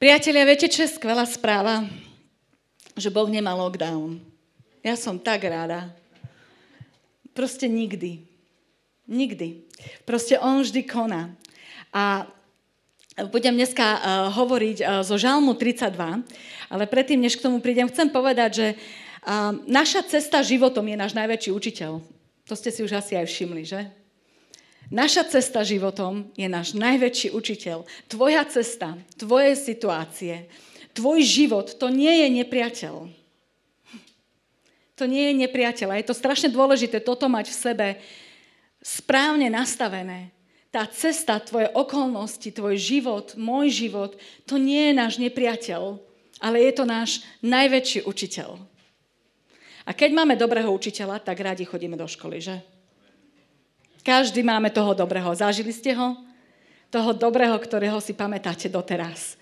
Priatelia, viete, čo je skvelá správa? Že Boh nemá lockdown. Ja som tak ráda. Proste nikdy. Nikdy. Proste On vždy koná. A budem dneska uh, hovoriť uh, zo Žalmu 32, ale predtým, než k tomu prídem, chcem povedať, že uh, naša cesta životom je náš najväčší učiteľ. To ste si už asi aj všimli, že? Naša cesta životom je náš najväčší učiteľ. Tvoja cesta, tvoje situácie, tvoj život, to nie je nepriateľ. To nie je nepriateľ. A je to strašne dôležité toto mať v sebe správne nastavené. Tá cesta, tvoje okolnosti, tvoj život, môj život, to nie je náš nepriateľ, ale je to náš najväčší učiteľ. A keď máme dobrého učiteľa, tak rádi chodíme do školy, že? Každý máme toho dobrého. Zažili ste ho? Toho dobrého, ktorého si pamätáte doteraz.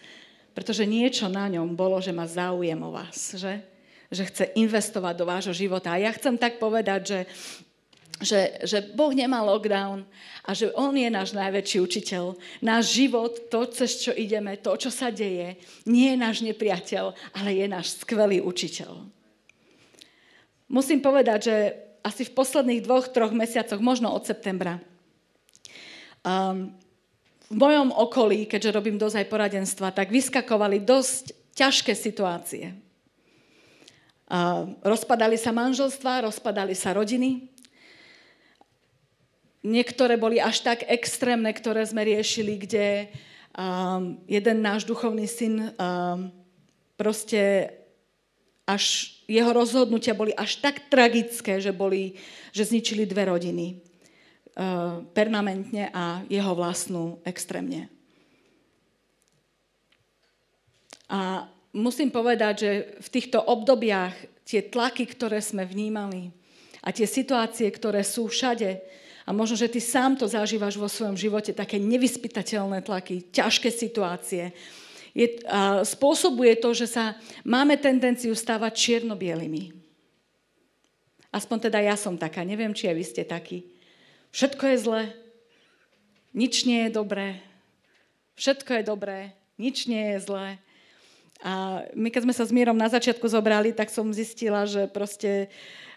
Pretože niečo na ňom bolo, že má záujem o vás, že? Že chce investovať do vášho života. A ja chcem tak povedať, že že, že Boh nemá lockdown a že On je náš najväčší učiteľ. Náš život, to, cez čo ideme, to, čo sa deje, nie je náš nepriateľ, ale je náš skvelý učiteľ. Musím povedať, že asi v posledných dvoch, troch mesiacoch, možno od septembra. Um, v mojom okolí, keďže robím dosť aj poradenstva, tak vyskakovali dosť ťažké situácie. Uh, rozpadali sa manželstva, rozpadali sa rodiny. Niektoré boli až tak extrémne, ktoré sme riešili, kde um, jeden náš duchovný syn um, proste až jeho rozhodnutia boli až tak tragické, že, boli, že zničili dve rodiny uh, permanentne a jeho vlastnú extrémne. A musím povedať, že v týchto obdobiach tie tlaky, ktoré sme vnímali a tie situácie, ktoré sú všade, a možno, že ty sám to zažívaš vo svojom živote, také nevyspytateľné tlaky, ťažké situácie, je, a spôsobuje to, že sa máme tendenciu stávať čierno-bielými. Aspoň teda ja som taká, neviem, či aj vy ste takí. Všetko je zlé, nič nie je dobré, všetko je dobré, nič nie je zlé. A my keď sme sa s Mírom na začiatku zobrali, tak som zistila, že proste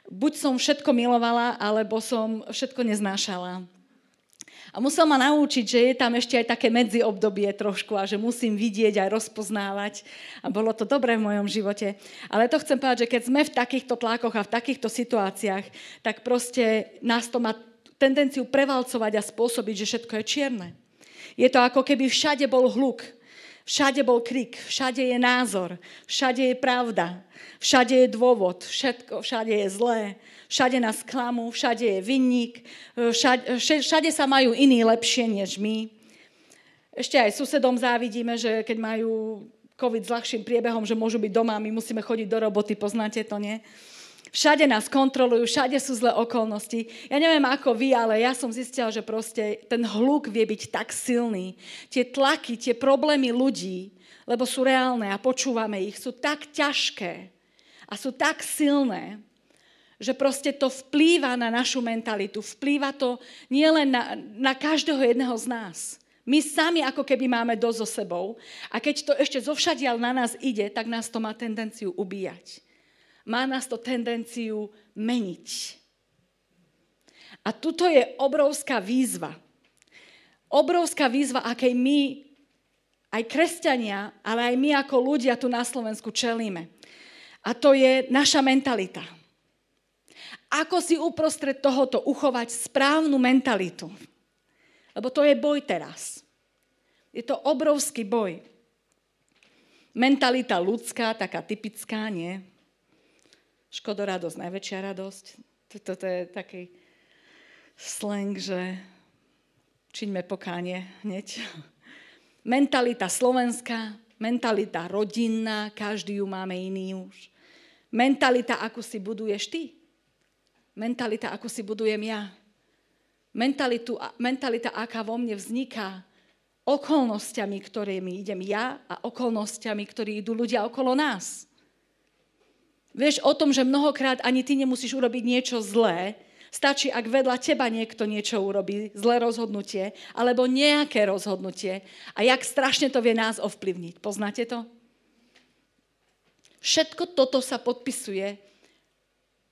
buď som všetko milovala, alebo som všetko neznášala. A musel ma naučiť, že je tam ešte aj také medziobdobie trošku a že musím vidieť a rozpoznávať. A bolo to dobré v mojom živote. Ale to chcem povedať, že keď sme v takýchto tlakoch a v takýchto situáciách, tak proste nás to má tendenciu prevalcovať a spôsobiť, že všetko je čierne. Je to ako keby všade bol hluk, všade bol krik, všade je názor, všade je pravda, všade je dôvod, všetko, všade je zlé, všade nás klamú, všade je vinník, všade, všade sa majú iní lepšie než my. Ešte aj susedom závidíme, že keď majú COVID s ľahším priebehom, že môžu byť doma, my musíme chodiť do roboty, poznáte to, nie? Všade nás kontrolujú, všade sú zlé okolnosti. Ja neviem ako vy, ale ja som zistila, že proste ten hluk vie byť tak silný. Tie tlaky, tie problémy ľudí, lebo sú reálne a počúvame ich, sú tak ťažké a sú tak silné, že proste to vplýva na našu mentalitu. Vplýva to nielen na, na každého jedného z nás. My sami ako keby máme dosť so sebou a keď to ešte zovšadiaľ na nás ide, tak nás to má tendenciu ubíjať. Má nás to tendenciu meniť. A tuto je obrovská výzva. Obrovská výzva, akej my, aj kresťania, ale aj my ako ľudia tu na Slovensku čelíme. A to je naša mentalita. Ako si uprostred tohoto uchovať správnu mentalitu? Lebo to je boj teraz. Je to obrovský boj. Mentalita ľudská, taká typická, nie? Škodoradosť, najväčšia radosť. Toto je taký slang, že čiňme pokánie hneď. Mentalita slovenská, mentalita rodinná, každý ju máme iný už. Mentalita, ako si buduješ ty. Mentalita, ako si budujem ja. Mentalitu, mentalita, aká vo mne vzniká okolnostiami, ktorými idem ja a okolnostiami, ktorí idú ľudia okolo nás. Vieš o tom, že mnohokrát ani ty nemusíš urobiť niečo zlé, Stačí, ak vedľa teba niekto niečo urobí, zlé rozhodnutie, alebo nejaké rozhodnutie. A jak strašne to vie nás ovplyvniť. Poznáte to? Všetko toto sa podpisuje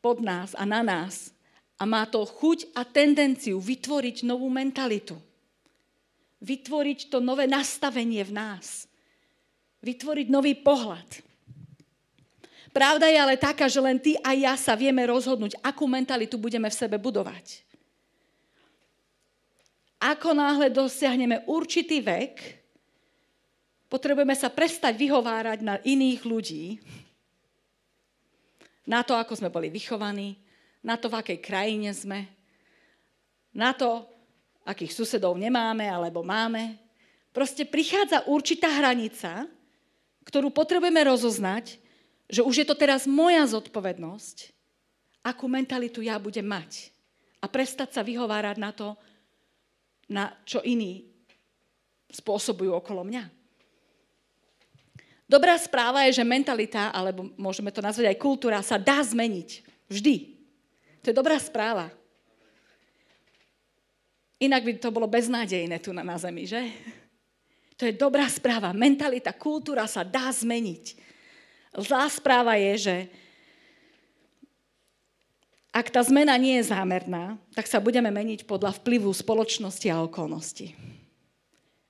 pod nás a na nás. A má to chuť a tendenciu vytvoriť novú mentalitu. Vytvoriť to nové nastavenie v nás. Vytvoriť nový pohľad. Pravda je ale taká, že len ty a ja sa vieme rozhodnúť, akú mentalitu budeme v sebe budovať. Ako náhle dosiahneme určitý vek, potrebujeme sa prestať vyhovárať na iných ľudí, na to, ako sme boli vychovaní, na to, v akej krajine sme, na to, akých susedov nemáme alebo máme. Proste prichádza určitá hranica, ktorú potrebujeme rozoznať že už je to teraz moja zodpovednosť, akú mentalitu ja budem mať. A prestať sa vyhovárať na to, na čo iní spôsobujú okolo mňa. Dobrá správa je, že mentalita, alebo môžeme to nazvať aj kultúra, sa dá zmeniť. Vždy. To je dobrá správa. Inak by to bolo beznádejné tu na, na Zemi, že? To je dobrá správa. Mentalita, kultúra sa dá zmeniť. Zlá správa je, že ak tá zmena nie je zámerná, tak sa budeme meniť podľa vplyvu spoločnosti a okolnosti.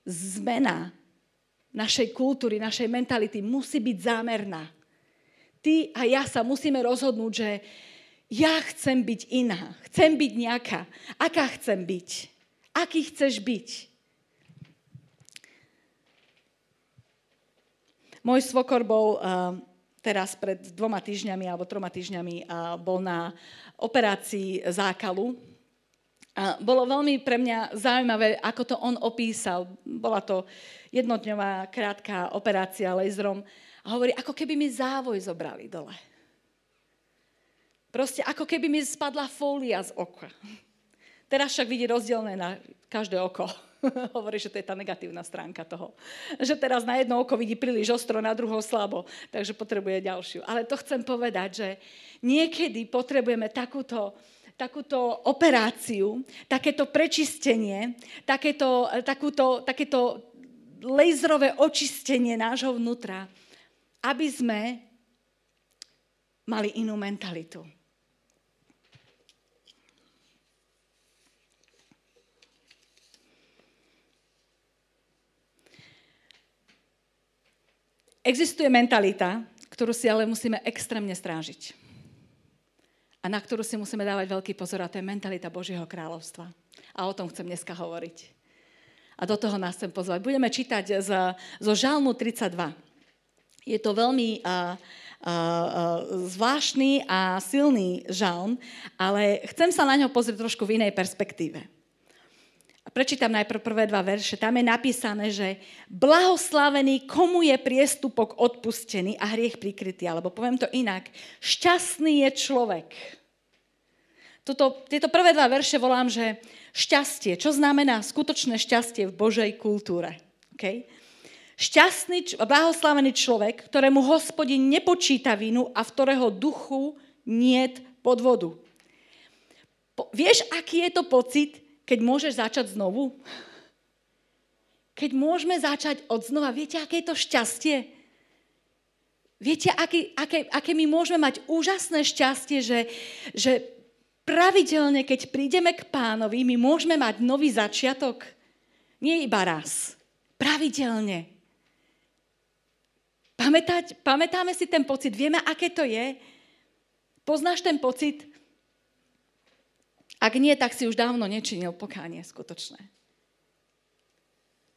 Zmena našej kultúry, našej mentality musí byť zámerná. Ty a ja sa musíme rozhodnúť, že ja chcem byť iná, chcem byť nejaká. Aká chcem byť? Aký chceš byť? Môj svokor bol uh, teraz pred dvoma týždňami alebo troma týždňami bol na operácii zákalu. Bolo veľmi pre mňa zaujímavé, ako to on opísal. Bola to jednodňová krátka operácia laserom. A hovorí, ako keby mi závoj zobrali dole. Proste ako keby mi spadla fólia z oka. Teraz však vidí rozdielne na každé oko. Hovorí, že to je tá negatívna stránka toho. Že teraz na jedno oko vidí príliš ostro, na druhé slabo, takže potrebuje ďalšiu. Ale to chcem povedať, že niekedy potrebujeme takúto, takúto operáciu, takéto prečistenie, takéto, takúto, takéto laserové očistenie nášho vnútra, aby sme mali inú mentalitu. Existuje mentalita, ktorú si ale musíme extrémne strážiť. A na ktorú si musíme dávať veľký pozor, a to je mentalita Božieho kráľovstva. A o tom chcem dneska hovoriť. A do toho nás chcem pozvať. Budeme čítať z, zo Žalmu 32. Je to veľmi uh, uh, zvláštny a silný žalm, ale chcem sa na ňo pozrieť trošku v inej perspektíve. Prečítam najprv prvé dva verše. Tam je napísané, že blahoslavený, komu je priestupok odpustený a hriech prikrytý. Alebo poviem to inak. Šťastný je človek. Toto, tieto prvé dva verše volám, že šťastie. Čo znamená skutočné šťastie v Božej kultúre? Okay? Šťastný, blahoslavený človek, ktorému hospodin nepočíta vinu a v ktorého duchu niet podvodu. Po, vieš, aký je to pocit, keď môžeš začať znovu? Keď môžeme začať od znova, viete, aké je to šťastie? Viete, aké, aké, aké my môžeme mať úžasné šťastie, že, že pravidelne, keď prídeme k pánovi, my môžeme mať nový začiatok. Nie iba raz. Pravidelne. Pamätať, pamätáme si ten pocit, vieme, aké to je. Poznáš ten pocit, ak nie, tak si už dávno nečinil pokánie skutočné.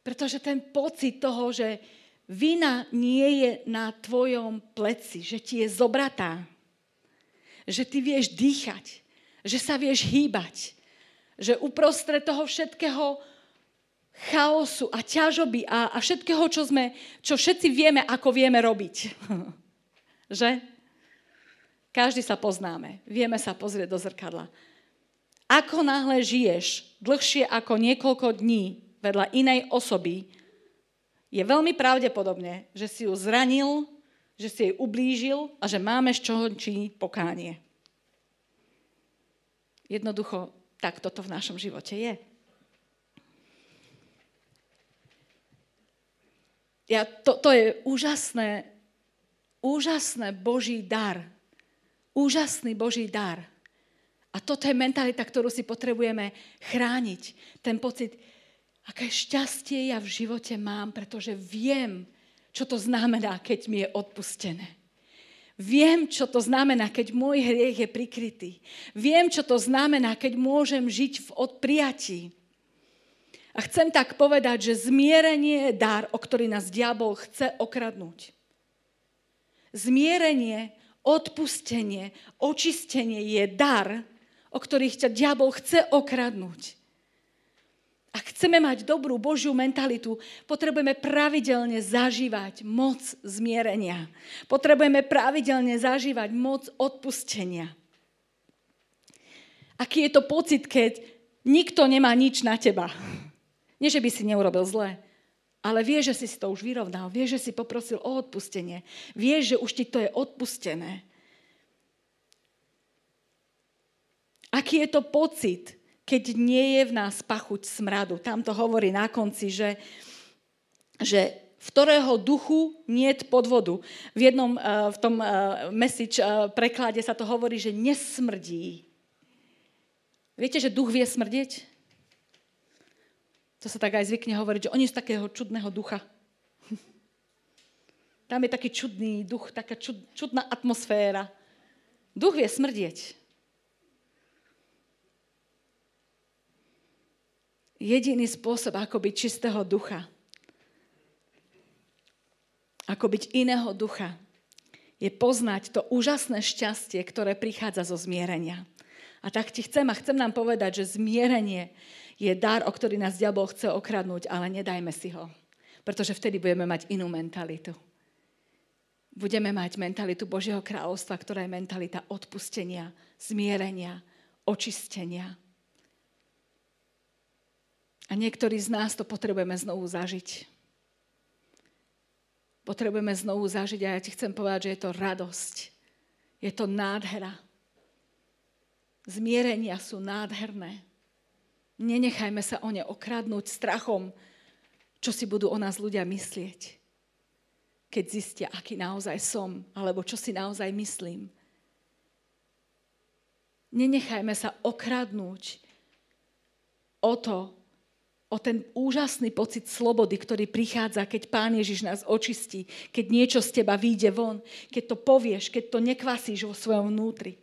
Pretože ten pocit toho, že vina nie je na tvojom pleci, že ti je zobratá, že ty vieš dýchať, že sa vieš hýbať, že uprostred toho všetkého chaosu a ťažoby a, a všetkého, čo, sme, čo všetci vieme, ako vieme robiť. že? Každý sa poznáme. Vieme sa pozrieť do zrkadla. Ako náhle žiješ dlhšie ako niekoľko dní vedľa inej osoby, je veľmi pravdepodobne, že si ju zranil, že si jej ublížil a že máme z čoho činiť pokánie. Jednoducho, tak toto v našom živote je. Ja, to, to je úžasné, úžasné Boží dar. Úžasný Boží dar. A toto je mentalita, ktorú si potrebujeme chrániť. Ten pocit, aké šťastie ja v živote mám, pretože viem, čo to znamená, keď mi je odpustené. Viem, čo to znamená, keď môj hriech je prikrytý. Viem, čo to znamená, keď môžem žiť v odprijatí. A chcem tak povedať, že zmierenie je dar, o ktorý nás diabol chce okradnúť. Zmierenie, odpustenie, očistenie je dar, o ktorých ťa diabol chce okradnúť. Ak chceme mať dobrú Božiu mentalitu, potrebujeme pravidelne zažívať moc zmierenia. Potrebujeme pravidelne zažívať moc odpustenia. Aký je to pocit, keď nikto nemá nič na teba? Nie, že by si neurobil zle, ale vie, že si to už vyrovnal, vie, že si poprosil o odpustenie, vie, že už ti to je odpustené. Aký je to pocit, keď nie je v nás pachuť smradu. Tam to hovorí na konci, že, že v ktorého duchu nie podvodu. V jednom uh, v tom uh, message uh, preklade sa to hovorí, že nesmrdí. Viete, že duch vie smrdeť? To sa tak aj zvykne hovoriť, že oni sú takého čudného ducha. Tam je taký čudný duch, taká čud, čudná atmosféra. Duch vie smrdieť. Jediný spôsob, ako byť čistého ducha, ako byť iného ducha, je poznať to úžasné šťastie, ktoré prichádza zo zmierenia. A tak ti chcem a chcem nám povedať, že zmierenie je dar, o ktorý nás diabol chce okradnúť, ale nedajme si ho. Pretože vtedy budeme mať inú mentalitu. Budeme mať mentalitu Božieho kráľovstva, ktorá je mentalita odpustenia, zmierenia, očistenia. A niektorí z nás to potrebujeme znovu zažiť. Potrebujeme znovu zažiť a ja ti chcem povedať, že je to radosť. Je to nádhera. Zmierenia sú nádherné. Nenechajme sa o ne okradnúť strachom, čo si budú o nás ľudia myslieť. Keď zistia, aký naozaj som, alebo čo si naozaj myslím. Nenechajme sa okradnúť o to, o ten úžasný pocit slobody, ktorý prichádza, keď Pán Ježiš nás očistí, keď niečo z teba vyjde von, keď to povieš, keď to nekvasíš vo svojom vnútri.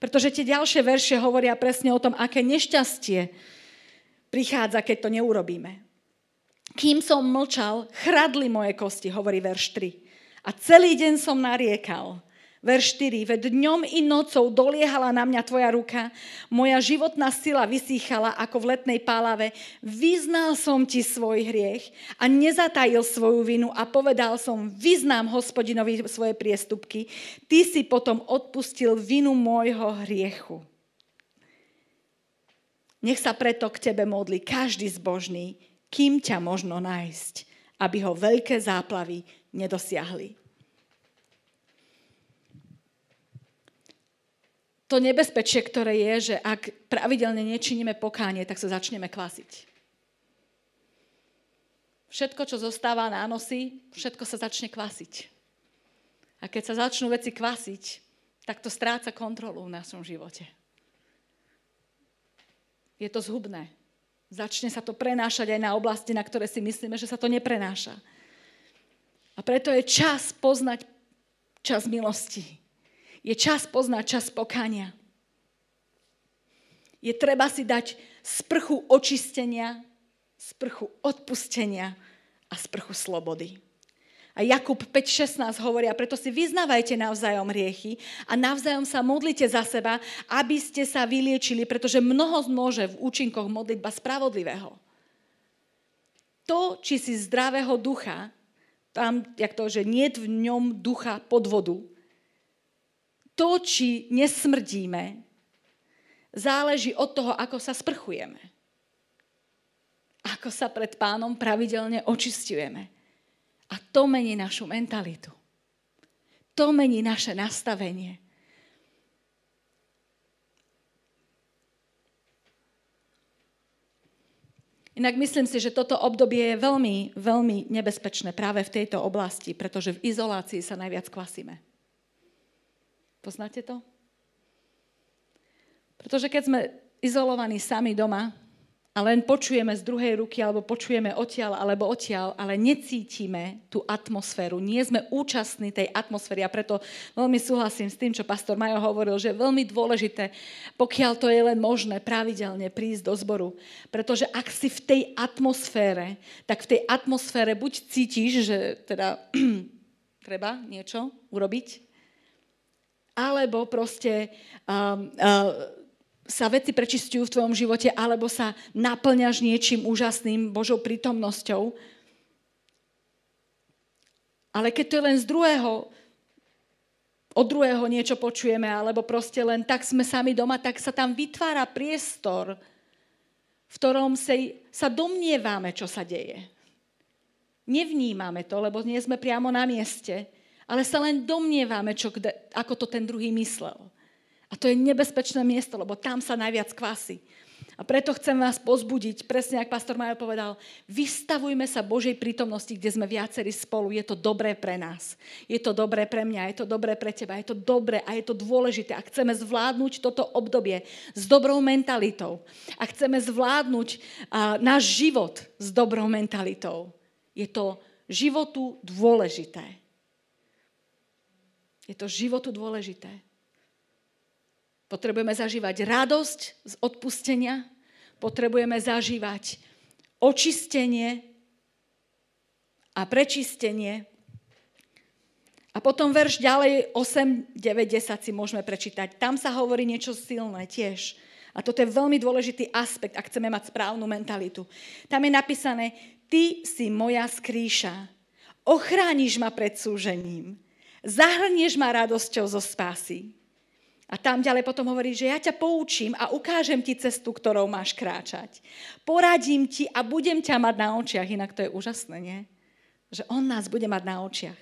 Pretože tie ďalšie verše hovoria presne o tom, aké nešťastie prichádza, keď to neurobíme. Kým som mlčal, chradli moje kosti, hovorí verš 3. A celý deň som nariekal. Verš 4. Veď dňom i nocou doliehala na mňa tvoja ruka, moja životná sila vysýchala ako v letnej pálave. Vyznal som ti svoj hriech a nezatajil svoju vinu a povedal som, vyznám hospodinovi svoje priestupky. Ty si potom odpustil vinu môjho hriechu. Nech sa preto k tebe modli každý zbožný, kým ťa možno nájsť, aby ho veľké záplavy nedosiahli. To nebezpečie, ktoré je, že ak pravidelne nečiníme pokánie, tak sa začneme kvasiť. Všetko, čo zostáva na nosy, všetko sa začne kvasiť. A keď sa začnú veci kvasiť, tak to stráca kontrolu v našom živote. Je to zhubné. Začne sa to prenášať aj na oblasti, na ktoré si myslíme, že sa to neprenáša. A preto je čas poznať čas milosti je čas poznať čas pokania. Je treba si dať sprchu očistenia, sprchu odpustenia a sprchu slobody. A Jakub 5.16 hovorí, a preto si vyznávajte navzájom riechy a navzájom sa modlite za seba, aby ste sa vyliečili, pretože mnoho môže v účinkoch modlitba spravodlivého. To, či si zdravého ducha, tam, jak to, že nie v ňom ducha podvodu, to, či nesmrdíme, záleží od toho, ako sa sprchujeme. Ako sa pred pánom pravidelne očistujeme. A to mení našu mentalitu. To mení naše nastavenie. Inak myslím si, že toto obdobie je veľmi, veľmi nebezpečné práve v tejto oblasti, pretože v izolácii sa najviac kvasíme. Poznáte to? Pretože keď sme izolovaní sami doma, a len počujeme z druhej ruky, alebo počujeme odtiaľ, alebo odtiaľ, ale necítime tú atmosféru. Nie sme účastní tej atmosféry a preto veľmi súhlasím s tým, čo pastor Majo hovoril, že je veľmi dôležité, pokiaľ to je len možné, pravidelne prísť do zboru. Pretože ak si v tej atmosfére, tak v tej atmosfére buď cítiš, že teda treba niečo urobiť, alebo proste um, uh, sa veci prečistujú v tvojom živote, alebo sa naplňaš niečím úžasným Božou prítomnosťou. Ale keď to je len z druhého, od druhého niečo počujeme, alebo proste len tak sme sami doma, tak sa tam vytvára priestor, v ktorom sa domnievame, čo sa deje. Nevnímame to, lebo nie sme priamo na mieste, ale sa len domnievame, čo, ako to ten druhý myslel. A to je nebezpečné miesto, lebo tam sa najviac kvasí. A preto chcem vás pozbudiť, presne ako pastor Majo povedal, vystavujme sa Božej prítomnosti, kde sme viacerí spolu. Je to dobré pre nás. Je to dobré pre mňa, je to dobré pre teba, je to dobré a je to dôležité. A chceme zvládnuť toto obdobie s dobrou mentalitou. A chceme zvládnuť a, náš život s dobrou mentalitou. Je to životu dôležité. Je to životu dôležité. Potrebujeme zažívať radosť z odpustenia, potrebujeme zažívať očistenie a prečistenie. A potom verš ďalej 8, 9, 10 si môžeme prečítať. Tam sa hovorí niečo silné tiež. A toto je veľmi dôležitý aspekt, ak chceme mať správnu mentalitu. Tam je napísané, ty si moja skrýša, ochrániš ma pred súžením, zahrnieš ma radosťou zo spásy. A tam ďalej potom hovorí, že ja ťa poučím a ukážem ti cestu, ktorou máš kráčať. Poradím ti a budem ťa mať na očiach. Inak to je úžasné, nie? Že on nás bude mať na očiach.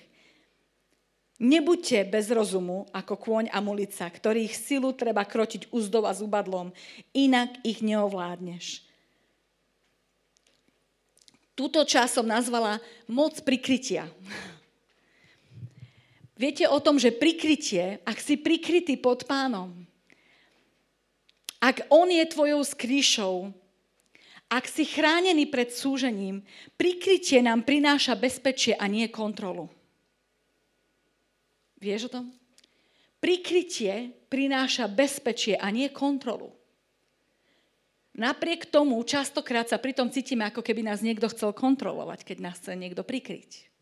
Nebuďte bez rozumu ako kôň a mulica, ktorých silu treba krotiť úzdou a zubadlom, inak ich neovládneš. Túto časom nazvala moc prikrytia. Viete o tom, že prikrytie, ak si prikrytý pod pánom, ak on je tvojou skrýšou, ak si chránený pred súžením, prikrytie nám prináša bezpečie a nie kontrolu. Vieš o tom? Prikrytie prináša bezpečie a nie kontrolu. Napriek tomu častokrát sa pritom cítime, ako keby nás niekto chcel kontrolovať, keď nás chce niekto prikryť.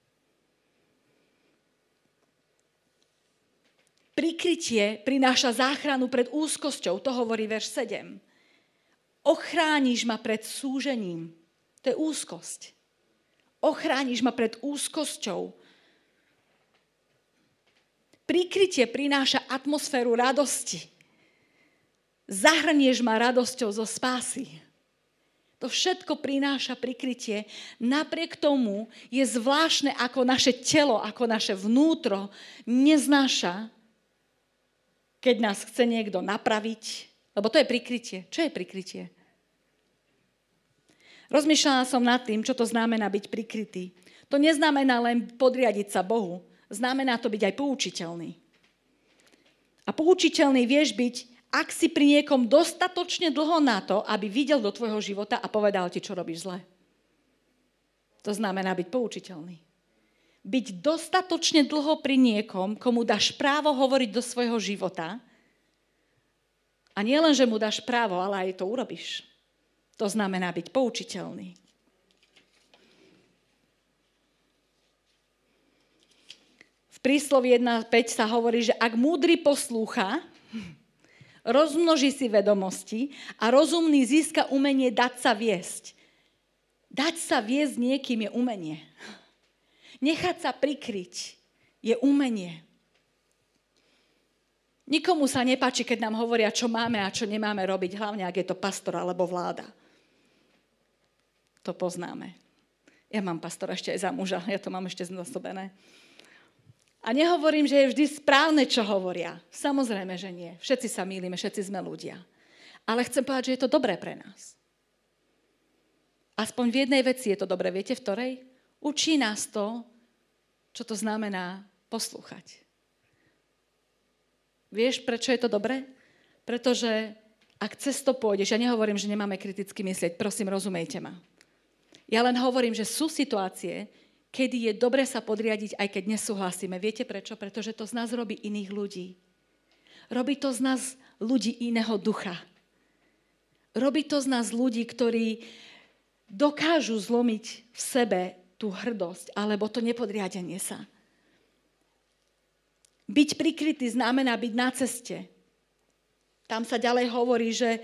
Prikrytie prináša záchranu pred úzkosťou, to hovorí verš 7. Ochrániš ma pred súžením, to je úzkosť. Ochrániš ma pred úzkosťou. Prikrytie prináša atmosféru radosti. Zahrnieš ma radosťou zo spásy. To všetko prináša prikrytie. Napriek tomu je zvláštne, ako naše telo, ako naše vnútro neznáša keď nás chce niekto napraviť, lebo to je prikrytie. Čo je prikrytie? Rozmýšľala som nad tým, čo to znamená byť prikrytý. To neznamená len podriadiť sa Bohu. Znamená to byť aj poučiteľný. A poučiteľný vieš byť, ak si pri niekom dostatočne dlho na to, aby videl do tvojho života a povedal ti, čo robíš zle. To znamená byť poučiteľný byť dostatočne dlho pri niekom, komu dáš právo hovoriť do svojho života. A nie len, že mu dáš právo, ale aj to urobíš. To znamená byť poučiteľný. V príslovi 1.5 sa hovorí, že ak múdry poslúcha, rozmnoží si vedomosti a rozumný získa umenie dať sa viesť. Dať sa viesť niekým je umenie. Nechať sa prikryť je umenie. Nikomu sa nepáči, keď nám hovoria, čo máme a čo nemáme robiť, hlavne ak je to pastor alebo vláda. To poznáme. Ja mám pastora ešte aj za muža, ja to mám ešte znosobené. A nehovorím, že je vždy správne, čo hovoria. Samozrejme, že nie. Všetci sa mýlime, všetci sme ľudia. Ale chcem povedať, že je to dobré pre nás. Aspoň v jednej veci je to dobre. Viete v ktorej? Učí nás to, čo to znamená poslúchať. Vieš, prečo je to dobré? Pretože ak cez to pôjdeš, ja nehovorím, že nemáme kriticky myslieť, prosím, rozumejte ma. Ja len hovorím, že sú situácie, kedy je dobre sa podriadiť, aj keď nesúhlasíme. Viete prečo? Pretože to z nás robí iných ľudí. Robí to z nás ľudí iného ducha. Robí to z nás ľudí, ktorí dokážu zlomiť v sebe tú hrdosť alebo to nepodriadenie sa. Byť prikrytý znamená byť na ceste. Tam sa ďalej hovorí, že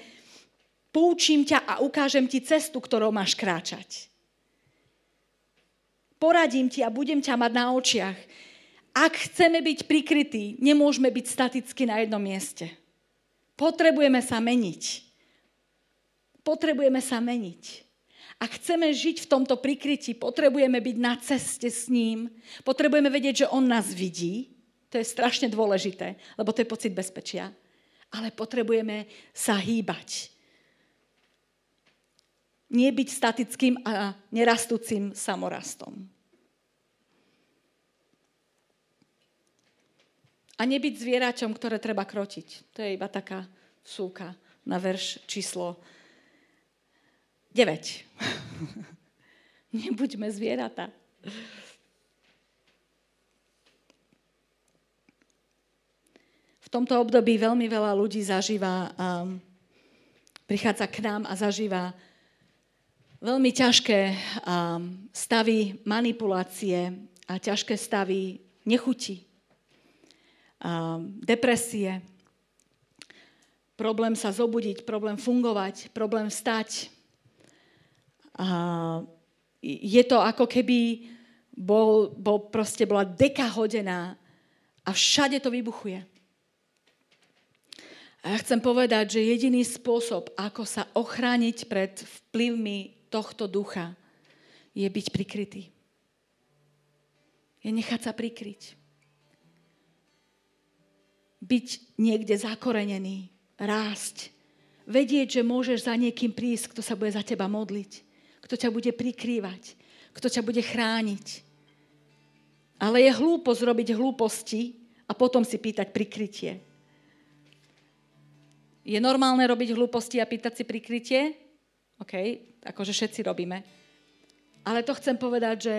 poučím ťa a ukážem ti cestu, ktorou máš kráčať. Poradím ti a budem ťa mať na očiach. Ak chceme byť prikrytí, nemôžeme byť staticky na jednom mieste. Potrebujeme sa meniť. Potrebujeme sa meniť. Ak chceme žiť v tomto prikrytí, potrebujeme byť na ceste s ním. Potrebujeme vedieť, že on nás vidí. To je strašne dôležité, lebo to je pocit bezpečia. Ale potrebujeme sa hýbať. Nie byť statickým a nerastúcim samorastom. A nebyť zvieraťom, ktoré treba krotiť. To je iba taká súka na verš číslo 9. Nebuďme zvieratá. V tomto období veľmi veľa ľudí zažíva, um, prichádza k nám a zažíva veľmi ťažké um, stavy manipulácie a ťažké stavy nechuti, um, depresie, problém sa zobudiť, problém fungovať, problém stať, a je to ako keby bol, bol proste bola deka hodená a všade to vybuchuje. A ja chcem povedať, že jediný spôsob, ako sa ochrániť pred vplyvmi tohto ducha, je byť prikrytý. Je nechať sa prikryť. Byť niekde zakorenený, rásť. Vedieť, že môžeš za niekým prísť, kto sa bude za teba modliť kto ťa bude prikrývať, kto ťa bude chrániť. Ale je hlúpo zrobiť hlúposti a potom si pýtať prikrytie. Je normálne robiť hlúposti a pýtať si prikrytie? OK, akože všetci robíme. Ale to chcem povedať, že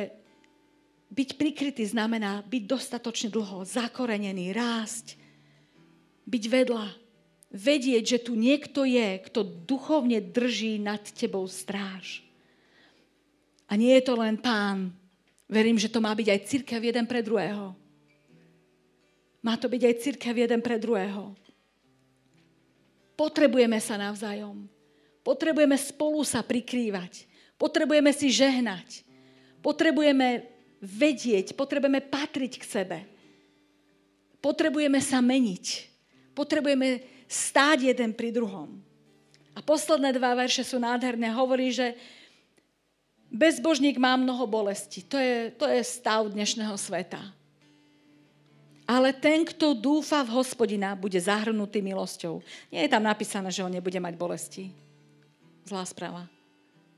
byť prikrytý znamená byť dostatočne dlho, zakorenený, rásť, byť vedľa, vedieť, že tu niekto je, kto duchovne drží nad tebou stráž. A nie je to len pán. Verím, že to má byť aj církev jeden pre druhého. Má to byť aj církev jeden pre druhého. Potrebujeme sa navzájom. Potrebujeme spolu sa prikrývať. Potrebujeme si žehnať. Potrebujeme vedieť, potrebujeme patriť k sebe. Potrebujeme sa meniť. Potrebujeme stáť jeden pri druhom. A posledné dva verše sú nádherné. Hovorí, že Bezbožník má mnoho bolesti. To je, to je stav dnešného sveta. Ale ten, kto dúfa v hospodina, bude zahrnutý milosťou. Nie je tam napísané, že on nebude mať bolesti. Zlá správa.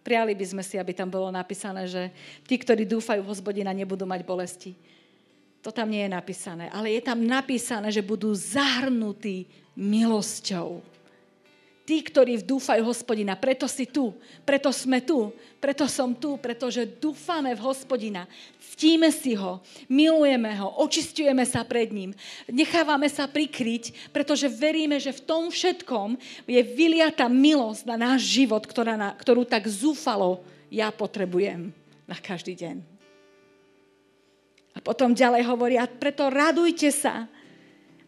Priali by sme si, aby tam bolo napísané, že tí, ktorí dúfajú v hospodina, nebudú mať bolesti. To tam nie je napísané. Ale je tam napísané, že budú zahrnutí milosťou tí, ktorí dúfajú hospodina. Preto si tu, preto sme tu, preto som tu, pretože dúfame v hospodina. Ctíme si ho, milujeme ho, očistujeme sa pred ním, nechávame sa prikryť, pretože veríme, že v tom všetkom je vyliata milosť na náš život, ktorá na, ktorú tak zúfalo ja potrebujem na každý deň. A potom ďalej hovoria, preto radujte sa,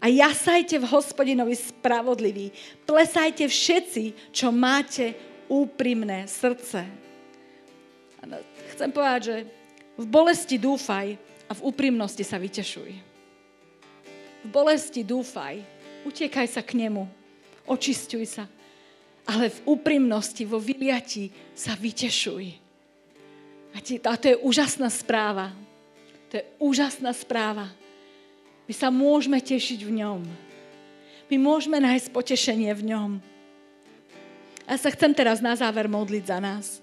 a jasajte v hospodinovi spravodliví. Plesajte všetci, čo máte úprimné srdce. Chcem povedať, že v bolesti dúfaj a v úprimnosti sa vytešuj. V bolesti dúfaj, utiekaj sa k nemu, očistuj sa, ale v úprimnosti, vo vyliati sa vytešuj. A to je úžasná správa. To je úžasná správa my sa môžeme tešiť v ňom. My môžeme nájsť potešenie v ňom. Ja sa chcem teraz na záver modliť za nás.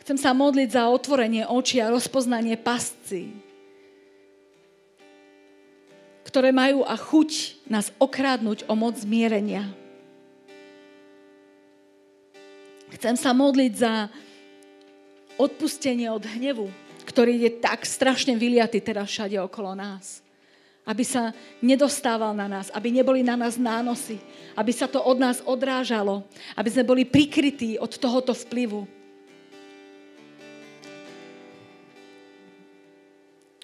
Chcem sa modliť za otvorenie očí a rozpoznanie pasci, ktoré majú a chuť nás okrádnuť o moc zmierenia. Chcem sa modliť za odpustenie od hnevu, ktorý je tak strašne vyliatý teraz všade okolo nás. Aby sa nedostával na nás, aby neboli na nás nánosy, aby sa to od nás odrážalo, aby sme boli prikrytí od tohoto vplyvu.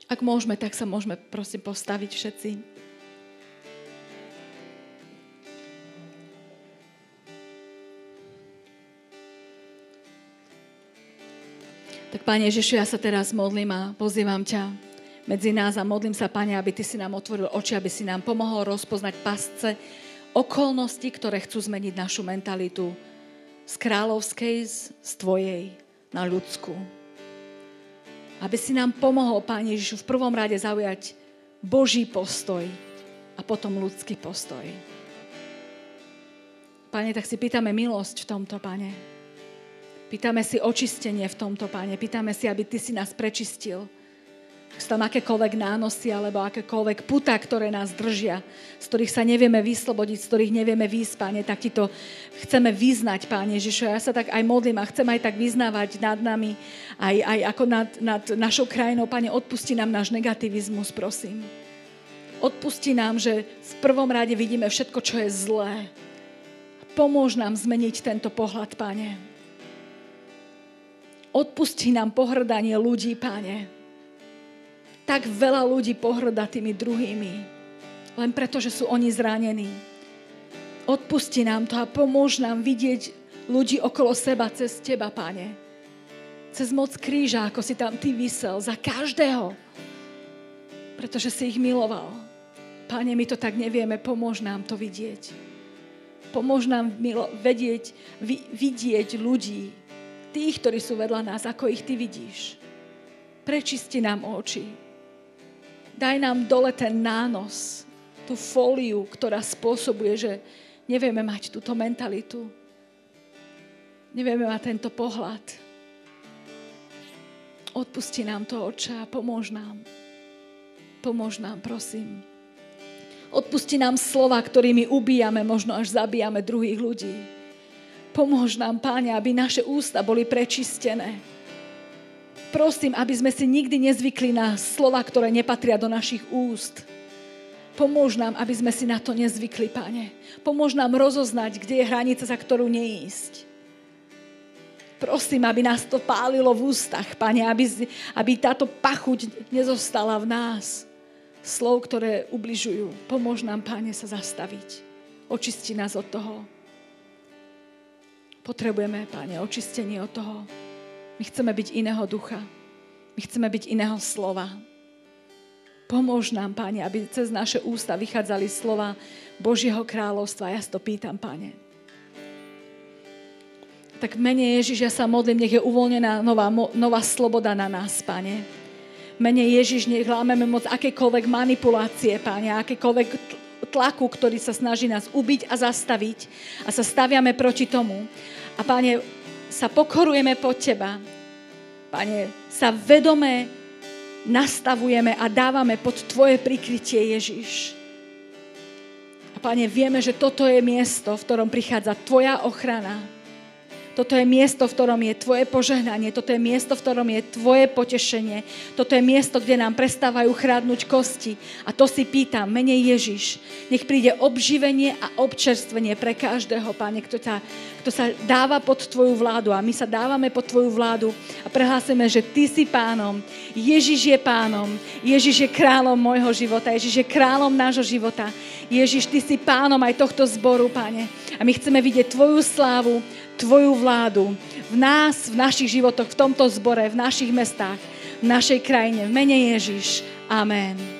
Ak môžeme, tak sa môžeme prosím postaviť všetci. Pane Ježišu, ja sa teraz modlím a pozývam ťa medzi nás a modlím sa, Pane, aby Ty si nám otvoril oči, aby si nám pomohol rozpoznať pasce okolnosti, ktoré chcú zmeniť našu mentalitu z kráľovskej, z Tvojej na ľudskú. Aby si nám pomohol, Pane Ježišu, v prvom rade zaujať Boží postoj a potom ľudský postoj. Pane, tak si pýtame milosť v tomto, Pane. Pýtame si očistenie v tomto, Pane. Pýtame si, aby Ty si nás prečistil. Sú tam akékoľvek nánosy alebo akékoľvek puta, ktoré nás držia, z ktorých sa nevieme vyslobodiť, z ktorých nevieme výsť, Pane, tak Ti to chceme vyznať, Pane Ježišu. Ja sa tak aj modlím a chcem aj tak vyznávať nad nami, aj, aj ako nad, nad našou krajinou. Pane, odpusti nám náš negativizmus, prosím. Odpusti nám, že v prvom rade vidíme všetko, čo je zlé. Pomôž nám zmeniť tento pohľad, Pane. Odpusti nám pohrdanie ľudí, Pane. Tak veľa ľudí pohrda tými druhými, len preto, že sú oni zranení. Odpusti nám to a pomôž nám vidieť ľudí okolo seba cez Teba, Pane. Cez moc kríža, ako si tam Ty vysel, za každého. Pretože si ich miloval. Pane, my to tak nevieme, pomôž nám to vidieť. Pomôž nám milo- vedieť, vi- vidieť ľudí, tých, ktorí sú vedľa nás, ako ich ty vidíš. Prečisti nám oči. Daj nám dole ten nános, tú fóliu, ktorá spôsobuje, že nevieme mať túto mentalitu. Nevieme mať tento pohľad. Odpusti nám to, oča, a pomôž nám. Pomôž nám, prosím. Odpusti nám slova, ktorými ubíjame, možno až zabíjame druhých ľudí. Pomôž nám, Páne, aby naše ústa boli prečistené. Prosím, aby sme si nikdy nezvykli na slova, ktoré nepatria do našich úst. Pomôž nám, aby sme si na to nezvykli, Pane. Pomôž nám rozoznať, kde je hranica, za ktorú neísť. Prosím, aby nás to pálilo v ústach, Pane, aby, aby táto pachuť nezostala v nás. Slov, ktoré ubližujú. Pomôž nám, Pane, sa zastaviť. Očisti nás od toho. Potrebujeme, Páne, očistenie od toho. My chceme byť iného ducha. My chceme byť iného slova. Pomôž nám, Páne, aby cez naše ústa vychádzali slova Božieho kráľovstva. Ja to pýtam, Páne. Tak mene Ježiš, ja sa modlím, nech je uvoľnená nová, nová sloboda na nás, Pane. Mene Ježiš, nech lámeme moc akékoľvek manipulácie, Pane, akékoľvek tlaku, ktorý sa snaží nás ubiť a zastaviť a sa staviame proti tomu. A Pane, sa pokorujeme pod Teba. Pane, sa vedome nastavujeme a dávame pod Tvoje prikrytie, Ježiš. A Pane, vieme, že toto je miesto, v ktorom prichádza Tvoja ochrana, toto je miesto, v ktorom je tvoje požehnanie, toto je miesto, v ktorom je tvoje potešenie, toto je miesto, kde nám prestávajú chrádnuť kosti. A to si pýtam, menej Ježiš, nech príde obživenie a občerstvenie pre každého, Pane, kto, ťa, kto sa dáva pod tvoju vládu. A my sa dávame pod tvoju vládu a prehlásime, že ty si pánom, Ježiš je pánom, Ježiš je kráľom môjho života, Ježiš je kráľom nášho života. Ježiš, ty si pánom aj tohto zboru, Pane. A my chceme vidieť tvoju slávu, Tvoju vládu v nás, v našich životoch, v tomto zbore, v našich mestách, v našej krajine. V mene Ježiš. Amen.